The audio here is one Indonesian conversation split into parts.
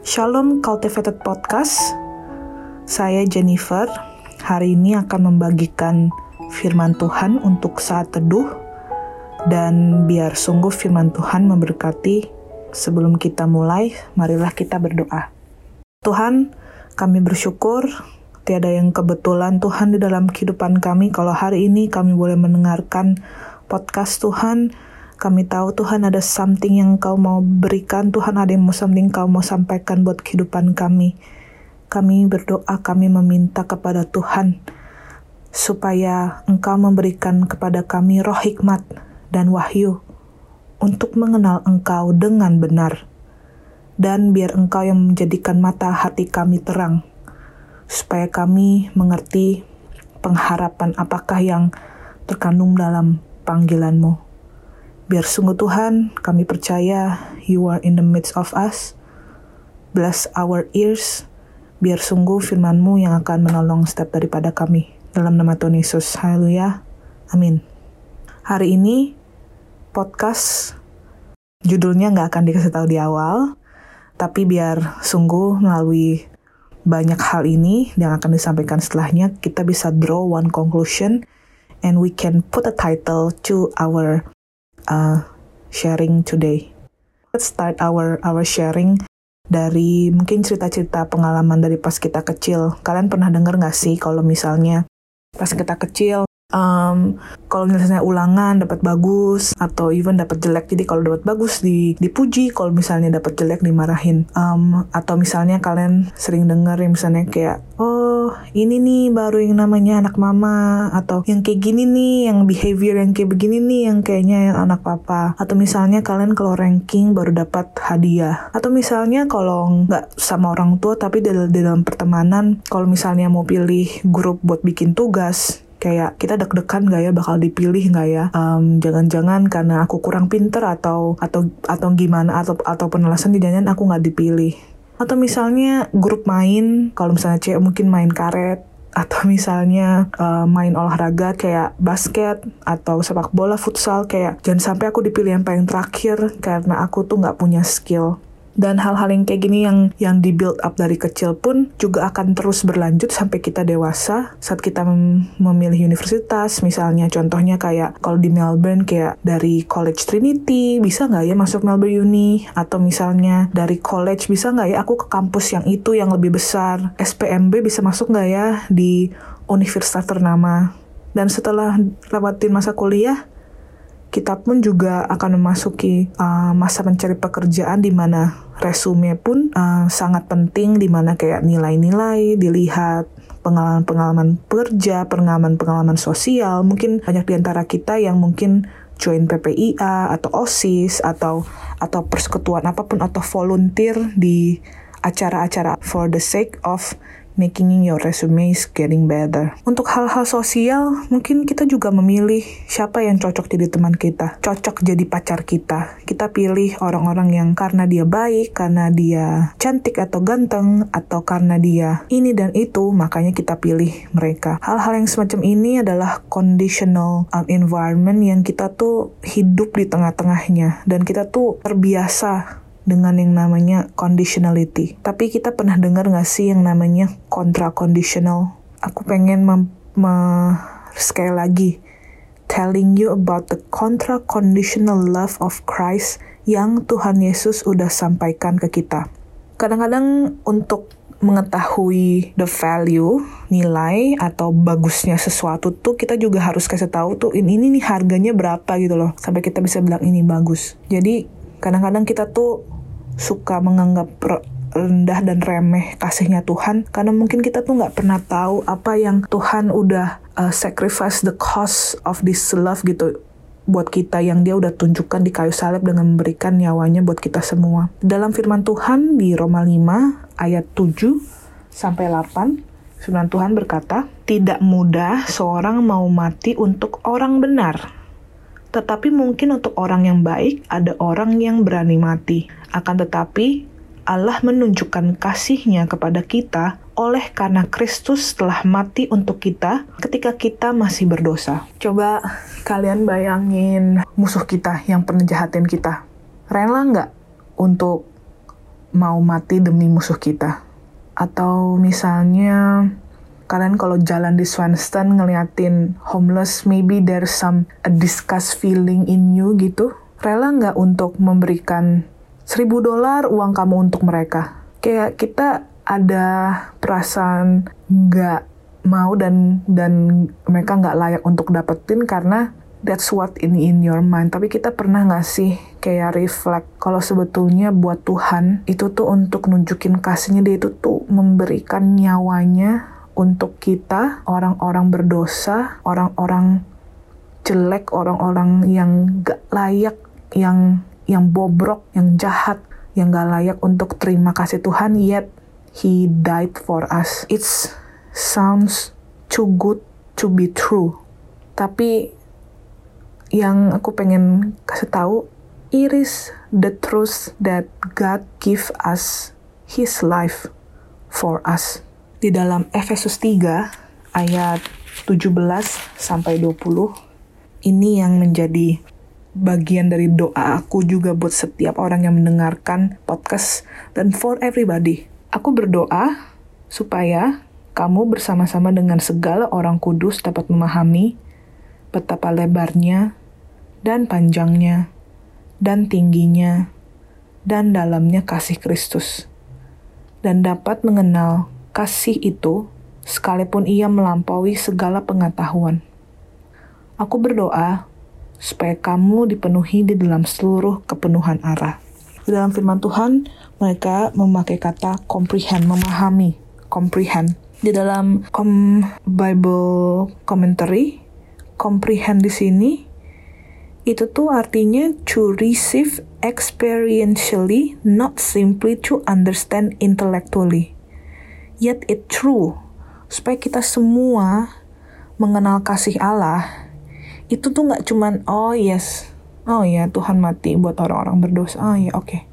Shalom Cultivated Podcast. Saya Jennifer. Hari ini akan membagikan firman Tuhan untuk saat teduh dan biar sungguh firman Tuhan memberkati. Sebelum kita mulai, marilah kita berdoa. Tuhan, kami bersyukur tiada yang kebetulan Tuhan di dalam kehidupan kami kalau hari ini kami boleh mendengarkan podcast Tuhan kami tahu Tuhan ada something yang Kau mau berikan, Tuhan ada yang mau something Kau mau sampaikan buat kehidupan kami. Kami berdoa, kami meminta kepada Tuhan supaya Engkau memberikan kepada kami roh hikmat dan wahyu untuk mengenal Engkau dengan benar. Dan biar Engkau yang menjadikan mata hati kami terang, supaya kami mengerti pengharapan apakah yang terkandung dalam panggilanmu. Biar sungguh Tuhan, kami percaya You are in the midst of us. Bless our ears. Biar sungguh firman-Mu yang akan menolong setiap daripada kami. Dalam nama Tuhan Yesus. Haleluya. Amin. Hari ini, podcast judulnya nggak akan dikasih tahu di awal. Tapi biar sungguh melalui banyak hal ini yang akan disampaikan setelahnya, kita bisa draw one conclusion and we can put a title to our uh, sharing today. Let's start our our sharing dari mungkin cerita-cerita pengalaman dari pas kita kecil. Kalian pernah dengar nggak sih kalau misalnya pas kita kecil um, kalau misalnya ulangan dapat bagus atau even dapat jelek jadi kalau dapat bagus di dipuji kalau misalnya dapat jelek dimarahin. Um, atau misalnya kalian sering dengar yang misalnya kayak oh ini nih baru yang namanya anak mama atau yang kayak gini nih yang behavior yang kayak begini nih yang kayaknya yang anak papa. Atau misalnya kalian kalau ranking baru dapat hadiah. Atau misalnya kalau nggak sama orang tua tapi di, dalam pertemanan kalau misalnya mau pilih grup buat bikin tugas kayak kita deg-degan gak ya? Bakal dipilih gak ya? Um, jangan-jangan karena aku kurang pinter atau atau atau gimana? Atau atau penjelasan di jangan aku nggak dipilih. Atau misalnya grup main kalau misalnya cewek mungkin main karet atau misalnya uh, main olahraga kayak basket atau sepak bola futsal kayak jangan sampai aku dipilih yang paling terakhir karena aku tuh nggak punya skill dan hal-hal yang kayak gini yang yang di build up dari kecil pun juga akan terus berlanjut sampai kita dewasa. Saat kita mem memilih universitas misalnya contohnya kayak kalau di Melbourne kayak dari College Trinity bisa nggak ya masuk Melbourne Uni? Atau misalnya dari college bisa nggak ya aku ke kampus yang itu yang lebih besar? SPMB bisa masuk nggak ya di universitas ternama? Dan setelah lewatin masa kuliah kita pun juga akan memasuki uh, masa mencari pekerjaan di mana resume pun uh, sangat penting di mana kayak nilai-nilai dilihat pengalaman-pengalaman kerja, pengalaman-pengalaman sosial. Mungkin banyak di antara kita yang mungkin join PPIA atau OSIS atau atau persekutuan apa pun atau volunteer di acara-acara for the sake of making your resume is getting better. Untuk hal-hal sosial, mungkin kita juga memilih siapa yang cocok jadi teman kita, cocok jadi pacar kita. Kita pilih orang-orang yang karena dia baik, karena dia cantik atau ganteng, atau karena dia ini dan itu, makanya kita pilih mereka. Hal-hal yang semacam ini adalah conditional um, environment yang kita tuh hidup di tengah-tengahnya dan kita tuh terbiasa dengan yang namanya conditionality. Tapi kita pernah dengar nggak sih yang namanya kontra conditional? Aku pengen mem sekali lagi telling you about the contra conditional love of Christ yang Tuhan Yesus udah sampaikan ke kita. Kadang-kadang untuk mengetahui the value, nilai atau bagusnya sesuatu tuh kita juga harus kasih tahu tuh ini, ini nih harganya berapa gitu loh sampai kita bisa bilang ini bagus. Jadi kadang-kadang kita tuh suka menganggap rendah dan remeh kasihnya Tuhan karena mungkin kita tuh nggak pernah tahu apa yang Tuhan udah uh, sacrifice the cost of this love gitu buat kita yang dia udah tunjukkan di kayu salib dengan memberikan nyawanya buat kita semua. Dalam firman Tuhan di Roma 5 ayat 7 sampai 8 firman Tuhan berkata, "Tidak mudah seorang mau mati untuk orang benar." Tetapi mungkin untuk orang yang baik, ada orang yang berani mati. Akan tetapi, Allah menunjukkan kasihnya kepada kita oleh karena Kristus telah mati untuk kita ketika kita masih berdosa. Coba kalian bayangin musuh kita yang pernah jahatin kita. Rela nggak untuk mau mati demi musuh kita. Atau misalnya kalian kalau jalan di Swanston ngeliatin homeless, maybe there's some a disgust feeling in you gitu. Rela nggak untuk memberikan seribu dolar uang kamu untuk mereka? Kayak kita ada perasaan nggak mau dan dan mereka nggak layak untuk dapetin karena that's what in in your mind. Tapi kita pernah nggak sih kayak reflect kalau sebetulnya buat Tuhan itu tuh untuk nunjukin kasihnya dia itu tuh memberikan nyawanya untuk kita orang-orang berdosa, orang-orang jelek, orang-orang yang gak layak, yang yang bobrok, yang jahat, yang gak layak untuk terima kasih Tuhan, yet He died for us. It sounds too good to be true. Tapi yang aku pengen kasih tahu, it is the truth that God give us His life for us. Di dalam Efesus 3 ayat 17 sampai 20, ini yang menjadi bagian dari doa aku juga buat setiap orang yang mendengarkan podcast dan for everybody. Aku berdoa supaya kamu bersama-sama dengan segala orang kudus dapat memahami betapa lebarnya, dan panjangnya, dan tingginya, dan dalamnya kasih Kristus, dan dapat mengenal kasih itu sekalipun ia melampaui segala pengetahuan. Aku berdoa supaya kamu dipenuhi di dalam seluruh kepenuhan arah. Di dalam firman Tuhan, mereka memakai kata comprehend, memahami, comprehend. Di dalam com Bible commentary, comprehend di sini itu tuh artinya to receive experientially, not simply to understand intellectually. Yet it true, supaya kita semua mengenal kasih Allah, itu tuh nggak cuman, oh yes, oh ya Tuhan mati buat orang-orang berdosa, oh ya oke. Okay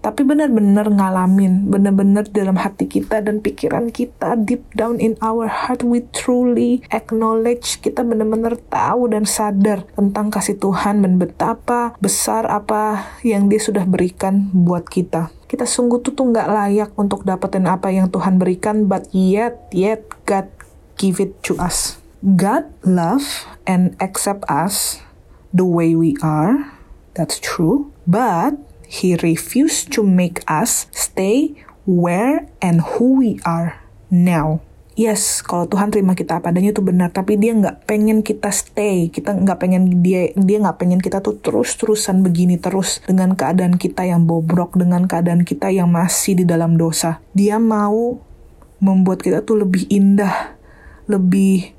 tapi benar-benar ngalamin, benar-benar dalam hati kita dan pikiran kita, deep down in our heart, we truly acknowledge, kita benar-benar tahu dan sadar tentang kasih Tuhan dan betapa besar apa yang dia sudah berikan buat kita. Kita sungguh tuh nggak layak untuk dapetin apa yang Tuhan berikan, but yet, yet God give it to us. God love and accept us the way we are, that's true, but He refused to make us stay where and who we are now. Yes, kalau Tuhan terima kita apa adanya itu benar, tapi Dia nggak pengen kita stay, kita nggak pengen dia dia nggak pengen kita tuh terus-terusan begini terus dengan keadaan kita yang bobrok, dengan keadaan kita yang masih di dalam dosa. Dia mau membuat kita tuh lebih indah, lebih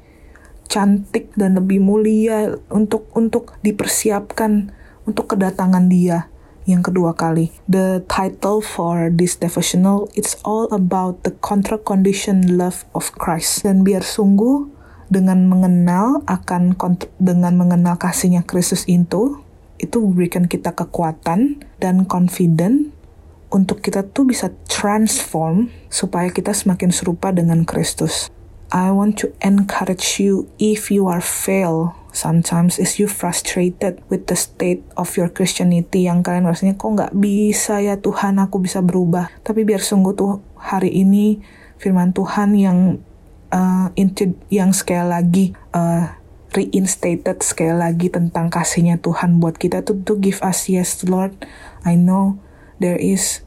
cantik dan lebih mulia untuk untuk dipersiapkan untuk kedatangan Dia yang kedua kali. The title for this devotional it's all about the contra condition love of Christ. Dan biar sungguh dengan mengenal akan dengan mengenal kasihnya Kristus itu itu memberikan kita kekuatan dan confident untuk kita tuh bisa transform supaya kita semakin serupa dengan Kristus. I want to encourage you if you are fail sometimes is you frustrated with the state of your Christianity yang kalian rasanya kok nggak bisa ya Tuhan aku bisa berubah? Tapi biar sungguh tuh hari ini firman Tuhan yang uh, yang sekali lagi uh, reinstated sekali lagi tentang kasihnya Tuhan buat kita tuh to give us yes Lord I know there is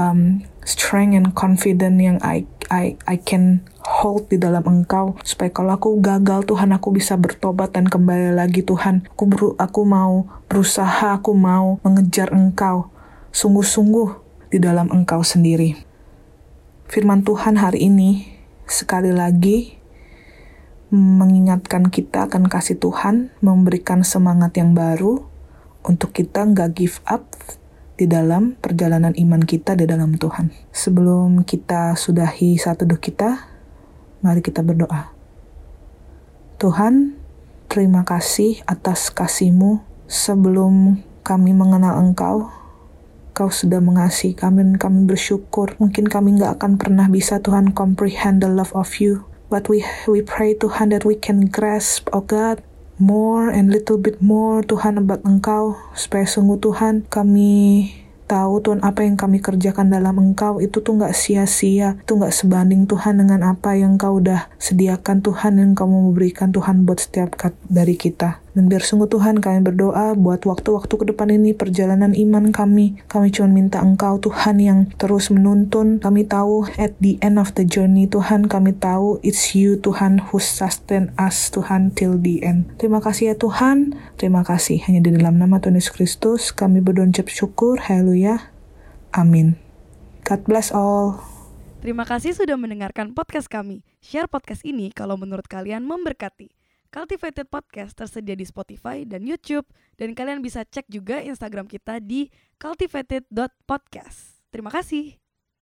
um, strength and confidence yang I I I can hold di dalam Engkau supaya kalau aku gagal Tuhan aku bisa bertobat dan kembali lagi Tuhan aku beru, aku mau berusaha aku mau mengejar Engkau sungguh-sungguh di dalam Engkau sendiri. Firman Tuhan hari ini sekali lagi mengingatkan kita akan kasih Tuhan, memberikan semangat yang baru untuk kita nggak give up di dalam perjalanan iman kita di dalam Tuhan. Sebelum kita sudahi satu doa kita, mari kita berdoa. Tuhan, terima kasih atas kasih-Mu sebelum kami mengenal Engkau. Kau sudah mengasihi kami dan kami bersyukur. Mungkin kami nggak akan pernah bisa Tuhan comprehend the love of you. But we we pray Tuhan that we can grasp, oh God, more and little bit more Tuhan about Engkau supaya sungguh Tuhan kami tahu Tuhan apa yang kami kerjakan dalam Engkau itu tuh nggak sia-sia, itu nggak sebanding Tuhan dengan apa yang Engkau udah sediakan Tuhan yang kamu memberikan Tuhan buat setiap dari kita. Dan biar sungguh Tuhan kami berdoa buat waktu-waktu ke depan ini perjalanan iman kami. Kami cuma minta Engkau Tuhan yang terus menuntun. Kami tahu at the end of the journey Tuhan kami tahu it's you Tuhan who sustain us Tuhan till the end. Terima kasih ya Tuhan. Terima kasih. Hanya di dalam nama Tuhan Yesus Kristus kami berdoa syukur. Haleluya. Amin. God bless all. Terima kasih sudah mendengarkan podcast kami. Share podcast ini kalau menurut kalian memberkati. Cultivated Podcast tersedia di Spotify dan YouTube dan kalian bisa cek juga Instagram kita di cultivated.podcast. Terima kasih.